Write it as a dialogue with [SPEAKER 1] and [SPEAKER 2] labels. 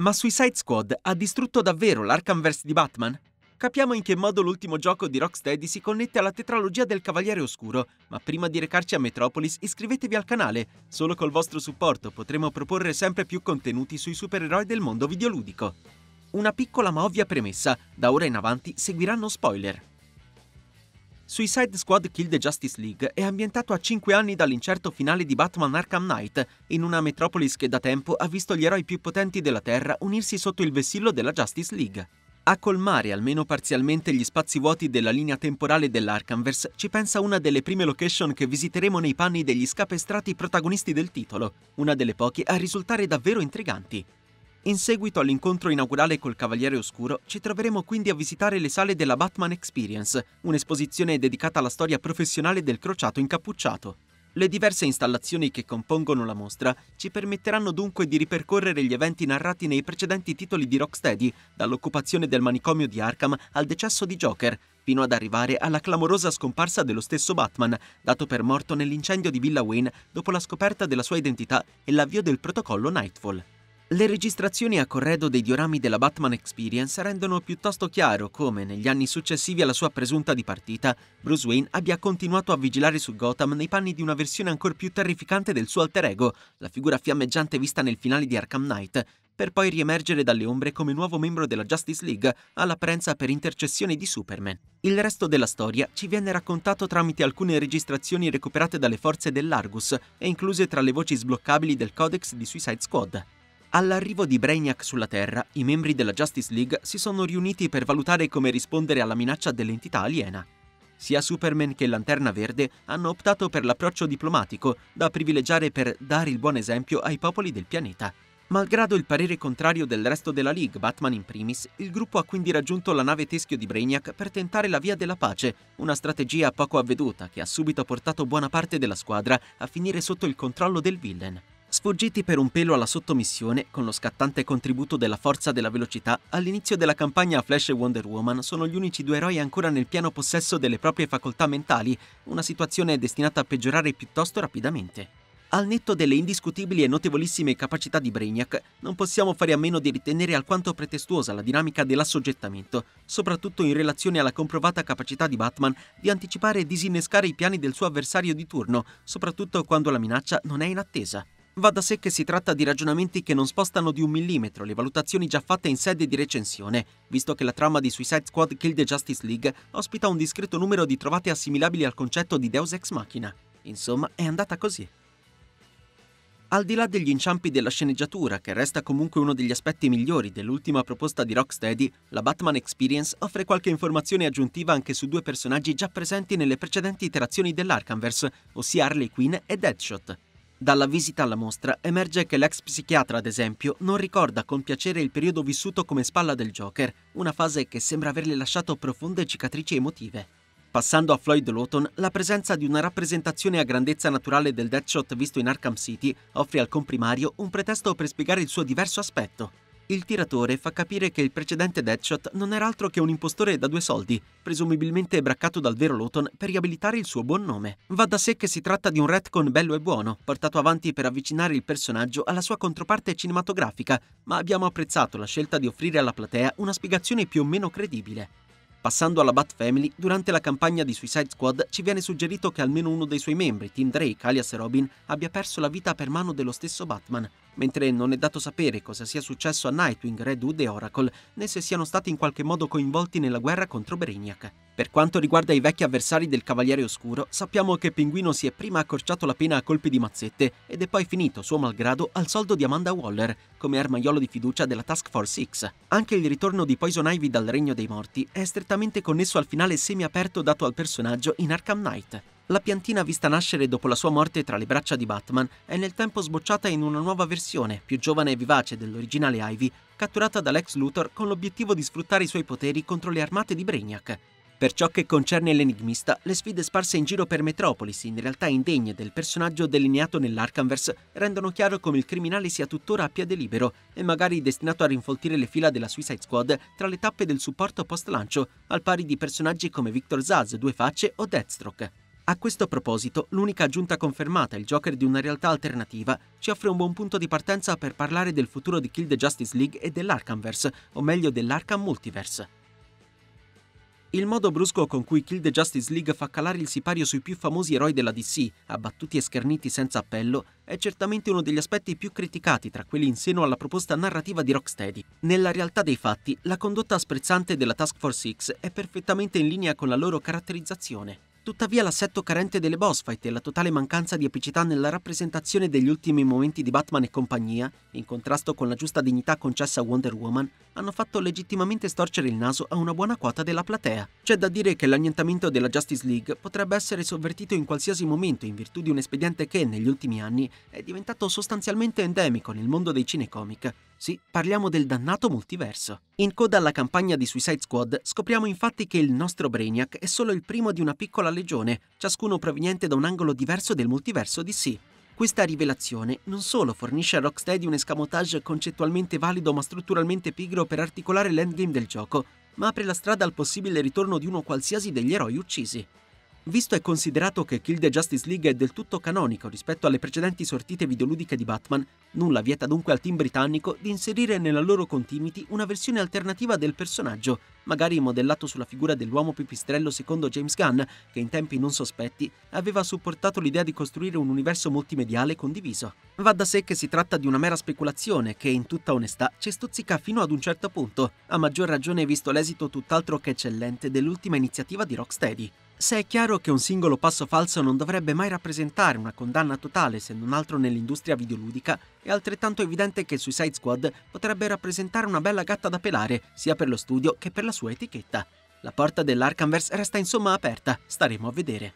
[SPEAKER 1] Ma Suicide Squad ha distrutto davvero l'Arkhamverse di Batman? Capiamo in che modo l'ultimo gioco di Rocksteady si connette alla tetralogia del Cavaliere Oscuro, ma prima di recarci a Metropolis iscrivetevi al canale. Solo col vostro supporto potremo proporre sempre più contenuti sui supereroi del mondo videoludico. Una piccola ma ovvia premessa, da ora in avanti seguiranno spoiler. Suicide Squad Kill the Justice League è ambientato a 5 anni dall'incerto finale di Batman Arkham Knight, in una metropolis che da tempo ha visto gli eroi più potenti della Terra unirsi sotto il vessillo della Justice League. A colmare almeno parzialmente gli spazi vuoti della linea temporale dell'Arkhamverse ci pensa una delle prime location che visiteremo nei panni degli scapestrati protagonisti del titolo, una delle poche a risultare davvero intriganti. In seguito all'incontro inaugurale col Cavaliere Oscuro, ci troveremo quindi a visitare le sale della Batman Experience, un'esposizione dedicata alla storia professionale del crociato incappucciato. Le diverse installazioni che compongono la mostra ci permetteranno dunque di ripercorrere gli eventi narrati nei precedenti titoli di Rocksteady, dall'occupazione del manicomio di Arkham al decesso di Joker, fino ad arrivare alla clamorosa scomparsa dello stesso Batman, dato per morto nell'incendio di Villa Wayne dopo la scoperta della sua identità e l'avvio del protocollo Nightfall. Le registrazioni a corredo dei diorami della Batman Experience rendono piuttosto chiaro come, negli anni successivi alla sua presunta dipartita, Bruce Wayne abbia continuato a vigilare su Gotham nei panni di una versione ancora più terrificante del suo alter ego, la figura fiammeggiante vista nel finale di Arkham Knight, per poi riemergere dalle ombre come nuovo membro della Justice League all'apparenza per intercessione di Superman. Il resto della storia ci viene raccontato tramite alcune registrazioni recuperate dalle forze dell'Argus e incluse tra le voci sbloccabili del codex di Suicide Squad. All'arrivo di Brainiac sulla Terra, i membri della Justice League si sono riuniti per valutare come rispondere alla minaccia dell'entità aliena. Sia Superman che Lanterna Verde hanno optato per l'approccio diplomatico, da privilegiare per dare il buon esempio ai popoli del pianeta. Malgrado il parere contrario del resto della League, Batman in primis, il gruppo ha quindi raggiunto la nave teschio di Brainiac per tentare la via della pace, una strategia poco avveduta che ha subito portato buona parte della squadra a finire sotto il controllo del villain. Sfuggiti per un pelo alla sottomissione, con lo scattante contributo della forza della velocità, all'inizio della campagna Flash e Wonder Woman sono gli unici due eroi ancora nel pieno possesso delle proprie facoltà mentali, una situazione destinata a peggiorare piuttosto rapidamente. Al netto delle indiscutibili e notevolissime capacità di Brainiac, non possiamo fare a meno di ritenere alquanto pretestuosa la dinamica dell'assoggettamento, soprattutto in relazione alla comprovata capacità di Batman di anticipare e disinnescare i piani del suo avversario di turno, soprattutto quando la minaccia non è in attesa. Va da sé che si tratta di ragionamenti che non spostano di un millimetro le valutazioni già fatte in sede di recensione, visto che la trama di Suicide Squad Kill the Justice League ospita un discreto numero di trovate assimilabili al concetto di Deus Ex Machina. Insomma, è andata così. Al di là degli inciampi della sceneggiatura, che resta comunque uno degli aspetti migliori dell'ultima proposta di Rocksteady, la Batman Experience offre qualche informazione aggiuntiva anche su due personaggi già presenti nelle precedenti iterazioni dell'Arkhamverse, ossia Harley Quinn e Deadshot. Dalla visita alla mostra emerge che l'ex psichiatra, ad esempio, non ricorda con piacere il periodo vissuto come spalla del Joker, una fase che sembra averle lasciato profonde cicatrici emotive. Passando a Floyd Lawton, la presenza di una rappresentazione a grandezza naturale del Deadshot visto in Arkham City offre al comprimario un pretesto per spiegare il suo diverso aspetto. Il tiratore fa capire che il precedente Deadshot non era altro che un impostore da due soldi, presumibilmente braccato dal vero Lawton per riabilitare il suo buon nome. Va da sé che si tratta di un retcon bello e buono, portato avanti per avvicinare il personaggio alla sua controparte cinematografica, ma abbiamo apprezzato la scelta di offrire alla platea una spiegazione più o meno credibile. Passando alla Bat Family, durante la campagna di Suicide Squad ci viene suggerito che almeno uno dei suoi membri, Tim Drake, alias Robin, abbia perso la vita per mano dello stesso Batman, mentre non è dato sapere cosa sia successo a Nightwing, Red Hood e Oracle, né se siano stati in qualche modo coinvolti nella guerra contro Brainiac. Per quanto riguarda i vecchi avversari del Cavaliere Oscuro, sappiamo che Pinguino si è prima accorciato la pena a colpi di mazzette ed è poi finito, suo malgrado, al soldo di Amanda Waller, come armaiolo di fiducia della Task Force X. Anche il ritorno di Poison Ivy dal Regno dei Morti è strettamente connesso al finale semi-aperto dato al personaggio in Arkham Knight. La piantina vista nascere dopo la sua morte tra le braccia di Batman è nel tempo sbocciata in una nuova versione, più giovane e vivace dell'originale Ivy, catturata dall'ex Luthor con l'obiettivo di sfruttare i suoi poteri contro le armate di Brainiac. Per ciò che concerne l'enigmista, le sfide sparse in giro per Metropolis, in realtà indegne del personaggio delineato nell'Arkhamverse, rendono chiaro come il criminale sia tuttora a piede libero e magari destinato a rinfoltire le fila della Suicide Squad tra le tappe del supporto post-lancio, al pari di personaggi come Victor Zaz, Due Facce o Deathstroke. A questo proposito, l'unica aggiunta confermata, il Joker di una realtà alternativa, ci offre un buon punto di partenza per parlare del futuro di Kill the Justice League e dell'Arkhamverse, o meglio dell'Arkham Multiverse. Il modo brusco con cui Kill the Justice League fa calare il sipario sui più famosi eroi della DC, abbattuti e scherniti senza appello, è certamente uno degli aspetti più criticati tra quelli in seno alla proposta narrativa di Rocksteady. Nella realtà dei fatti, la condotta sprezzante della Task Force X è perfettamente in linea con la loro caratterizzazione. Tuttavia l'assetto carente delle boss fight e la totale mancanza di epicità nella rappresentazione degli ultimi momenti di Batman e compagnia, in contrasto con la giusta dignità concessa a Wonder Woman, hanno fatto legittimamente storcere il naso a una buona quota della platea. C'è da dire che l'annientamento della Justice League potrebbe essere sovvertito in qualsiasi momento in virtù di un espediente che, negli ultimi anni, è diventato sostanzialmente endemico nel mondo dei cinecomic, sì, parliamo del dannato multiverso. In coda alla campagna di Suicide Squad scopriamo infatti che il nostro Brainiac è solo il primo di una piccola legione, ciascuno proveniente da un angolo diverso del multiverso DC. Questa rivelazione non solo fornisce a Rocksteady un escamotage concettualmente valido ma strutturalmente pigro per articolare l'endgame del gioco, ma apre la strada al possibile ritorno di uno qualsiasi degli eroi uccisi. Visto e considerato che Kill the Justice League è del tutto canonico rispetto alle precedenti sortite videoludiche di Batman, nulla vieta dunque al team britannico di inserire nella loro continuity una versione alternativa del personaggio, magari modellato sulla figura dell'uomo pipistrello secondo James Gunn, che in tempi non sospetti aveva supportato l'idea di costruire un universo multimediale condiviso. Va da sé che si tratta di una mera speculazione che, in tutta onestà, ci stuzzica fino ad un certo punto, a maggior ragione visto l'esito tutt'altro che eccellente dell'ultima iniziativa di Rocksteady. Se è chiaro che un singolo passo falso non dovrebbe mai rappresentare una condanna totale se non altro nell'industria videoludica, è altrettanto evidente che Suicide Squad potrebbe rappresentare una bella gatta da pelare, sia per lo studio che per la sua etichetta. La porta dell'Arkhamverse resta insomma aperta, staremo a vedere.